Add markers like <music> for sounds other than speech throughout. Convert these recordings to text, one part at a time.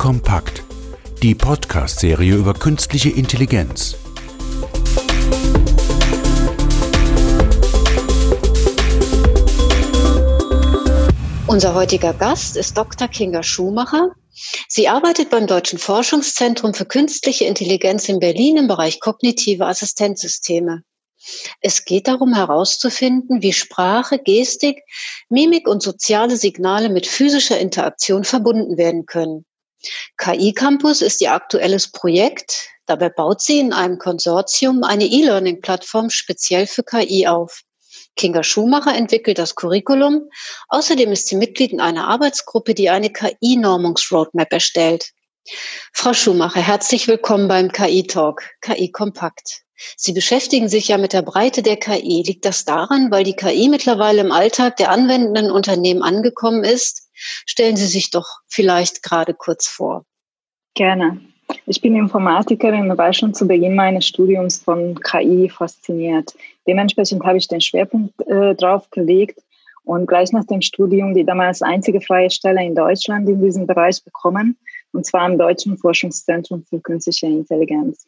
Kompakt, die Podcast-Serie über künstliche Intelligenz. Unser heutiger Gast ist Dr. Kinga Schumacher. Sie arbeitet beim Deutschen Forschungszentrum für künstliche Intelligenz in Berlin im Bereich kognitive Assistenzsysteme. Es geht darum herauszufinden, wie Sprache, Gestik, Mimik und soziale Signale mit physischer Interaktion verbunden werden können. KI Campus ist ihr aktuelles Projekt. Dabei baut sie in einem Konsortium eine E-Learning-Plattform speziell für KI auf. Kinga Schumacher entwickelt das Curriculum. Außerdem ist sie Mitglied in einer Arbeitsgruppe, die eine KI-Normungsroadmap erstellt. Frau Schumacher, herzlich willkommen beim KI-Talk, KI Kompakt. Sie beschäftigen sich ja mit der Breite der KI. Liegt das daran, weil die KI mittlerweile im Alltag der anwendenden Unternehmen angekommen ist? Stellen Sie sich doch vielleicht gerade kurz vor. Gerne. Ich bin Informatikerin und war schon zu Beginn meines Studiums von KI fasziniert. Dementsprechend habe ich den Schwerpunkt äh, drauf gelegt und gleich nach dem Studium die damals einzige freie Stelle in Deutschland in diesem Bereich bekommen, und zwar am Deutschen Forschungszentrum für künstliche Intelligenz.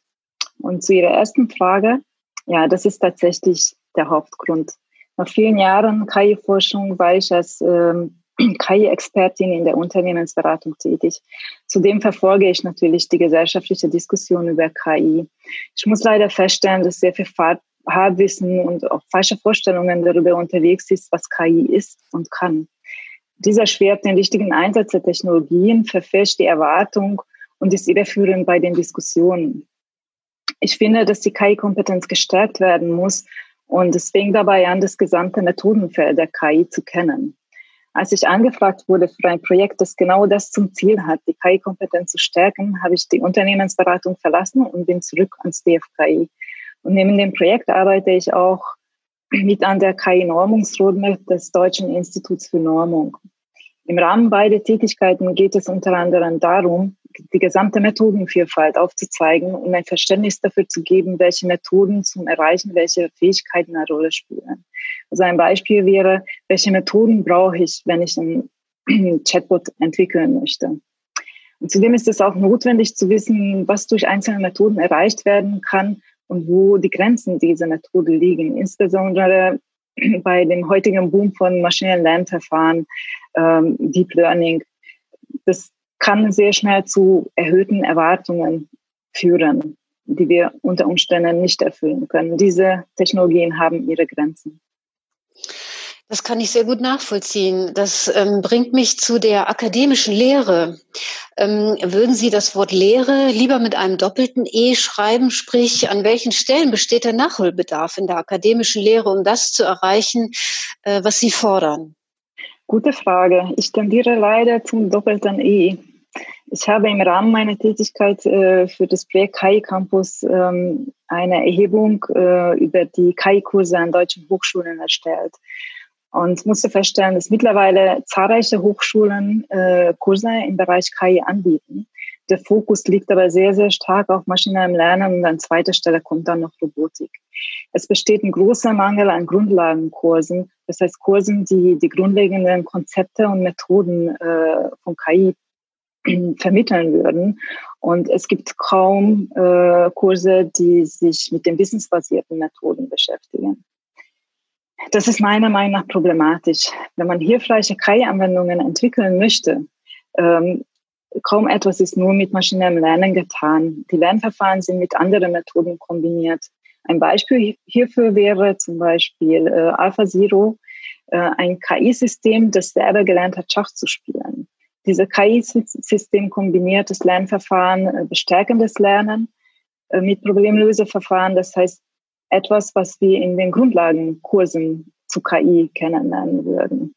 Und zu Ihrer ersten Frage, ja, das ist tatsächlich der Hauptgrund. Nach vielen Jahren KI-Forschung war ich als ähm, KI-Expertin in der Unternehmensberatung tätig. Zudem verfolge ich natürlich die gesellschaftliche Diskussion über KI. Ich muss leider feststellen, dass sehr viel Halbwissen und auch falsche Vorstellungen darüber unterwegs ist, was KI ist und kann. Dieser schwert den richtigen Einsatz der Technologien, verfälscht die Erwartung und ist irreführend bei den Diskussionen. Ich finde, dass die KI-Kompetenz gestärkt werden muss und es fängt dabei an, das gesamte Methodenfeld der KI zu kennen. Als ich angefragt wurde für ein Projekt, das genau das zum Ziel hat, die KI-Kompetenz zu stärken, habe ich die Unternehmensberatung verlassen und bin zurück ans DFKI. Und neben dem Projekt arbeite ich auch mit an der KI-Normungsroadmap des Deutschen Instituts für Normung. Im Rahmen beider Tätigkeiten geht es unter anderem darum, die gesamte Methodenvielfalt aufzuzeigen und ein Verständnis dafür zu geben, welche Methoden zum Erreichen welche Fähigkeiten eine Rolle spielen. Also ein Beispiel wäre, welche Methoden brauche ich, wenn ich einen <clears throat> Chatbot entwickeln möchte. Und zudem ist es auch notwendig zu wissen, was durch einzelne Methoden erreicht werden kann und wo die Grenzen dieser Methode liegen. Insbesondere <clears throat> bei dem heutigen Boom von maschinellen Lernverfahren, ähm, Deep Learning. Das kann sehr schnell zu erhöhten Erwartungen führen, die wir unter Umständen nicht erfüllen können. Diese Technologien haben ihre Grenzen. Das kann ich sehr gut nachvollziehen. Das ähm, bringt mich zu der akademischen Lehre. Ähm, würden Sie das Wort Lehre lieber mit einem doppelten E schreiben? Sprich, an welchen Stellen besteht der Nachholbedarf in der akademischen Lehre, um das zu erreichen, äh, was Sie fordern? Gute Frage. Ich tendiere leider zum doppelten E. Ich habe im Rahmen meiner Tätigkeit äh, für das Projekt KI Campus ähm, eine Erhebung äh, über die KI-Kurse an deutschen Hochschulen erstellt und musste feststellen, dass mittlerweile zahlreiche Hochschulen äh, Kurse im Bereich KI anbieten. Der Fokus liegt aber sehr, sehr stark auf maschinellem Lernen und an zweiter Stelle kommt dann noch Robotik. Es besteht ein großer Mangel an Grundlagenkursen, das heißt Kursen, die die grundlegenden Konzepte und Methoden äh, von KI <clears throat> vermitteln würden. Und es gibt kaum äh, Kurse, die sich mit den wissensbasierten Methoden beschäftigen. Das ist meiner Meinung nach problematisch. Wenn man hilfreiche KI-Anwendungen entwickeln möchte, ähm, kaum etwas ist nur mit maschinellem Lernen getan. Die Lernverfahren sind mit anderen Methoden kombiniert. Ein Beispiel hierfür wäre zum Beispiel äh, AlphaZero, äh, ein KI-System, das selber gelernt hat, Schach zu spielen. Dieser KI-System kombiniert das Lernverfahren, äh, bestärkendes Lernen äh, mit Problemlöseverfahren. Das heißt, etwas, was wir in den Grundlagenkursen zu KI kennenlernen würden.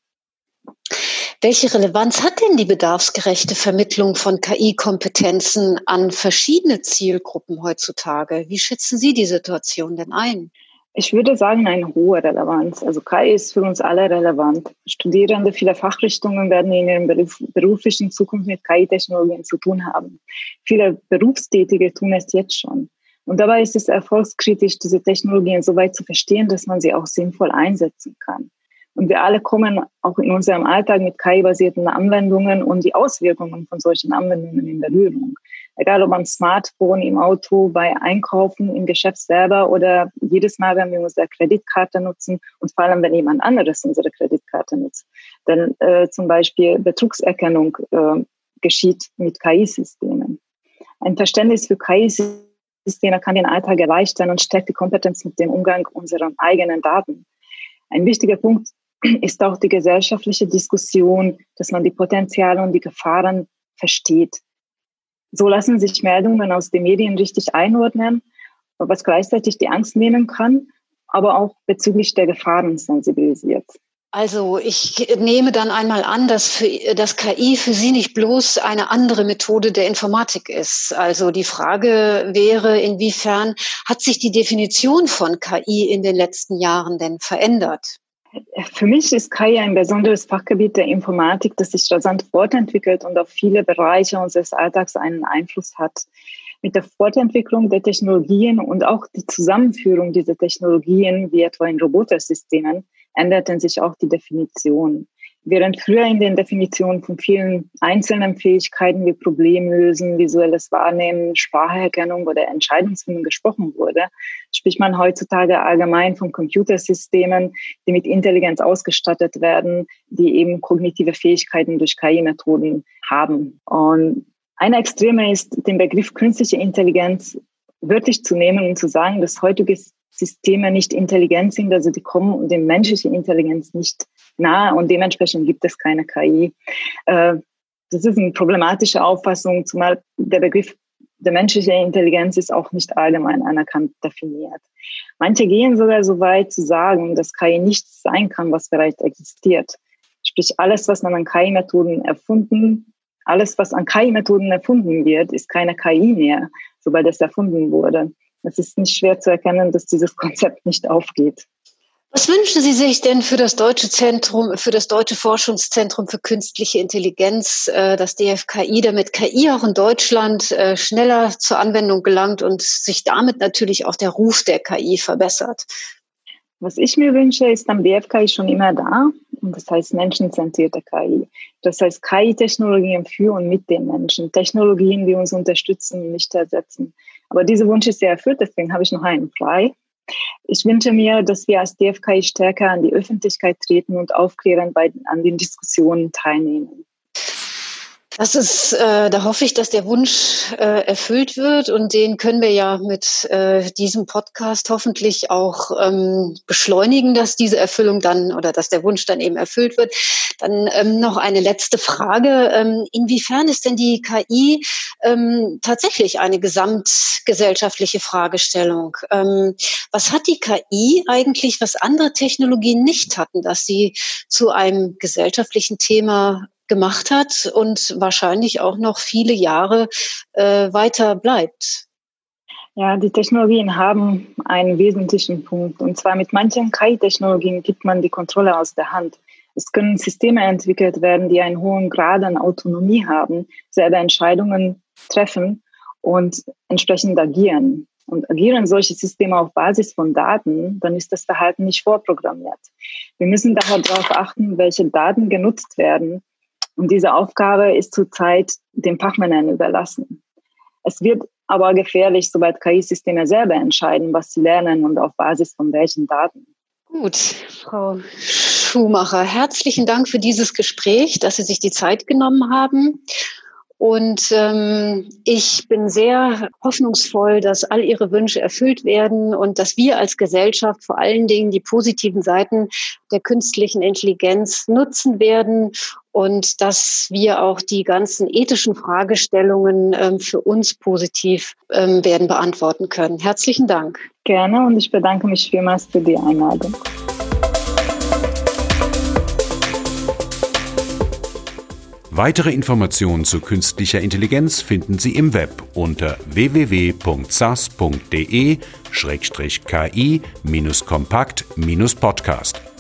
Welche Relevanz hat denn die bedarfsgerechte Vermittlung von KI-Kompetenzen an verschiedene Zielgruppen heutzutage? Wie schätzen Sie die Situation denn ein? Ich würde sagen, eine hohe Relevanz. Also KI ist für uns alle relevant. Studierende vieler Fachrichtungen werden in ihrem Beruf, beruflichen Zukunft mit KI-Technologien zu tun haben. Viele Berufstätige tun es jetzt schon. Und dabei ist es erfolgskritisch, diese Technologien so weit zu verstehen, dass man sie auch sinnvoll einsetzen kann. Und wir alle kommen auch in unserem Alltag mit KI-basierten Anwendungen und die Auswirkungen von solchen Anwendungen in Berührung. Egal ob am Smartphone, im Auto, bei Einkaufen, im Geschäft selber oder jedes Mal, wenn wir unsere Kreditkarte nutzen und vor allem, wenn jemand anderes unsere Kreditkarte nutzt. Denn äh, zum Beispiel Betrugserkennung äh, geschieht mit KI-Systemen. Ein Verständnis für KI-Systeme kann den Alltag erleichtern und stärkt die Kompetenz mit dem Umgang unserer eigenen Daten. Ein wichtiger Punkt ist auch die gesellschaftliche Diskussion, dass man die Potenziale und die Gefahren versteht. So lassen sich Meldungen aus den Medien richtig einordnen, was gleichzeitig die Angst nehmen kann, aber auch bezüglich der Gefahren sensibilisiert. Also ich nehme dann einmal an, dass, für, dass KI für Sie nicht bloß eine andere Methode der Informatik ist. Also die Frage wäre, inwiefern hat sich die Definition von KI in den letzten Jahren denn verändert? Für mich ist KI ein besonderes Fachgebiet der Informatik, das sich rasant fortentwickelt und auf viele Bereiche unseres Alltags einen Einfluss hat. Mit der Fortentwicklung der Technologien und auch die Zusammenführung dieser Technologien, wie etwa in Robotersystemen, änderten sich auch die Definitionen. Während früher in den Definitionen von vielen einzelnen Fähigkeiten wie Problemlösen, visuelles Wahrnehmen, Spracherkennung oder Entscheidungsfindung gesprochen wurde, spricht man heutzutage allgemein von Computersystemen, die mit Intelligenz ausgestattet werden, die eben kognitive Fähigkeiten durch KI-Methoden haben. Und eine Extreme ist, den Begriff künstliche Intelligenz wörtlich zu nehmen und zu sagen, dass heutige Systeme nicht intelligent sind, also die kommen dem menschlichen Intelligenz nicht nahe und dementsprechend gibt es keine KI. Äh, das ist eine problematische Auffassung, zumal der Begriff der menschliche Intelligenz ist auch nicht allgemein anerkannt definiert. Manche gehen sogar so weit zu sagen, dass KI nichts sein kann, was bereits existiert. Sprich, alles, was man an KI-Methoden erfunden, alles, was an KI-Methoden erfunden wird, ist keine KI mehr, sobald es erfunden wurde. Es ist nicht schwer zu erkennen, dass dieses Konzept nicht aufgeht. Was wünschen Sie sich denn für das Deutsche Zentrum, für das Deutsche Forschungszentrum für künstliche Intelligenz, äh, das DFKI, damit KI auch in Deutschland äh, schneller zur Anwendung gelangt und sich damit natürlich auch der Ruf der KI verbessert? Was ich mir wünsche, ist am DFKI schon immer da. Und das heißt menschenzentrierte KI. Das heißt KI-Technologien für und mit den Menschen. Technologien, die uns unterstützen und nicht ersetzen. Aber dieser Wunsch ist sehr erfüllt, deswegen habe ich noch einen frei. Ich wünsche mir, dass wir als DFKI stärker an die Öffentlichkeit treten und aufklären bei, an den Diskussionen teilnehmen. Das ist, äh, da hoffe ich, dass der Wunsch äh, erfüllt wird und den können wir ja mit äh, diesem Podcast hoffentlich auch ähm, beschleunigen, dass diese Erfüllung dann oder dass der Wunsch dann eben erfüllt wird. Dann ähm, noch eine letzte Frage: ähm, Inwiefern ist denn die KI ähm, tatsächlich eine gesamtgesellschaftliche Fragestellung? Ähm, was hat die KI eigentlich, was andere Technologien nicht hatten, dass sie zu einem gesellschaftlichen Thema gemacht hat und wahrscheinlich auch noch viele Jahre äh, weiter bleibt. Ja, die Technologien haben einen wesentlichen Punkt. Und zwar mit manchen KI-Technologien gibt man die Kontrolle aus der Hand. Es können Systeme entwickelt werden, die einen hohen Grad an Autonomie haben, selber Entscheidungen treffen und entsprechend agieren. Und agieren solche Systeme auf Basis von Daten, dann ist das Verhalten nicht vorprogrammiert. Wir müssen daher darauf achten, welche Daten genutzt werden und diese Aufgabe ist zurzeit den Fachmännern überlassen. Es wird aber gefährlich, sobald KI-Systeme selber entscheiden, was sie lernen und auf Basis von welchen Daten. Gut, Frau Schumacher, herzlichen Dank für dieses Gespräch, dass Sie sich die Zeit genommen haben. Und ähm, ich bin sehr hoffnungsvoll, dass all Ihre Wünsche erfüllt werden und dass wir als Gesellschaft vor allen Dingen die positiven Seiten der künstlichen Intelligenz nutzen werden und dass wir auch die ganzen ethischen Fragestellungen ähm, für uns positiv ähm, werden beantworten können. Herzlichen Dank. Gerne und ich bedanke mich vielmals für die Einladung. Weitere Informationen zu künstlicher Intelligenz finden Sie im Web unter www.sas.de-ki-kompakt-podcast.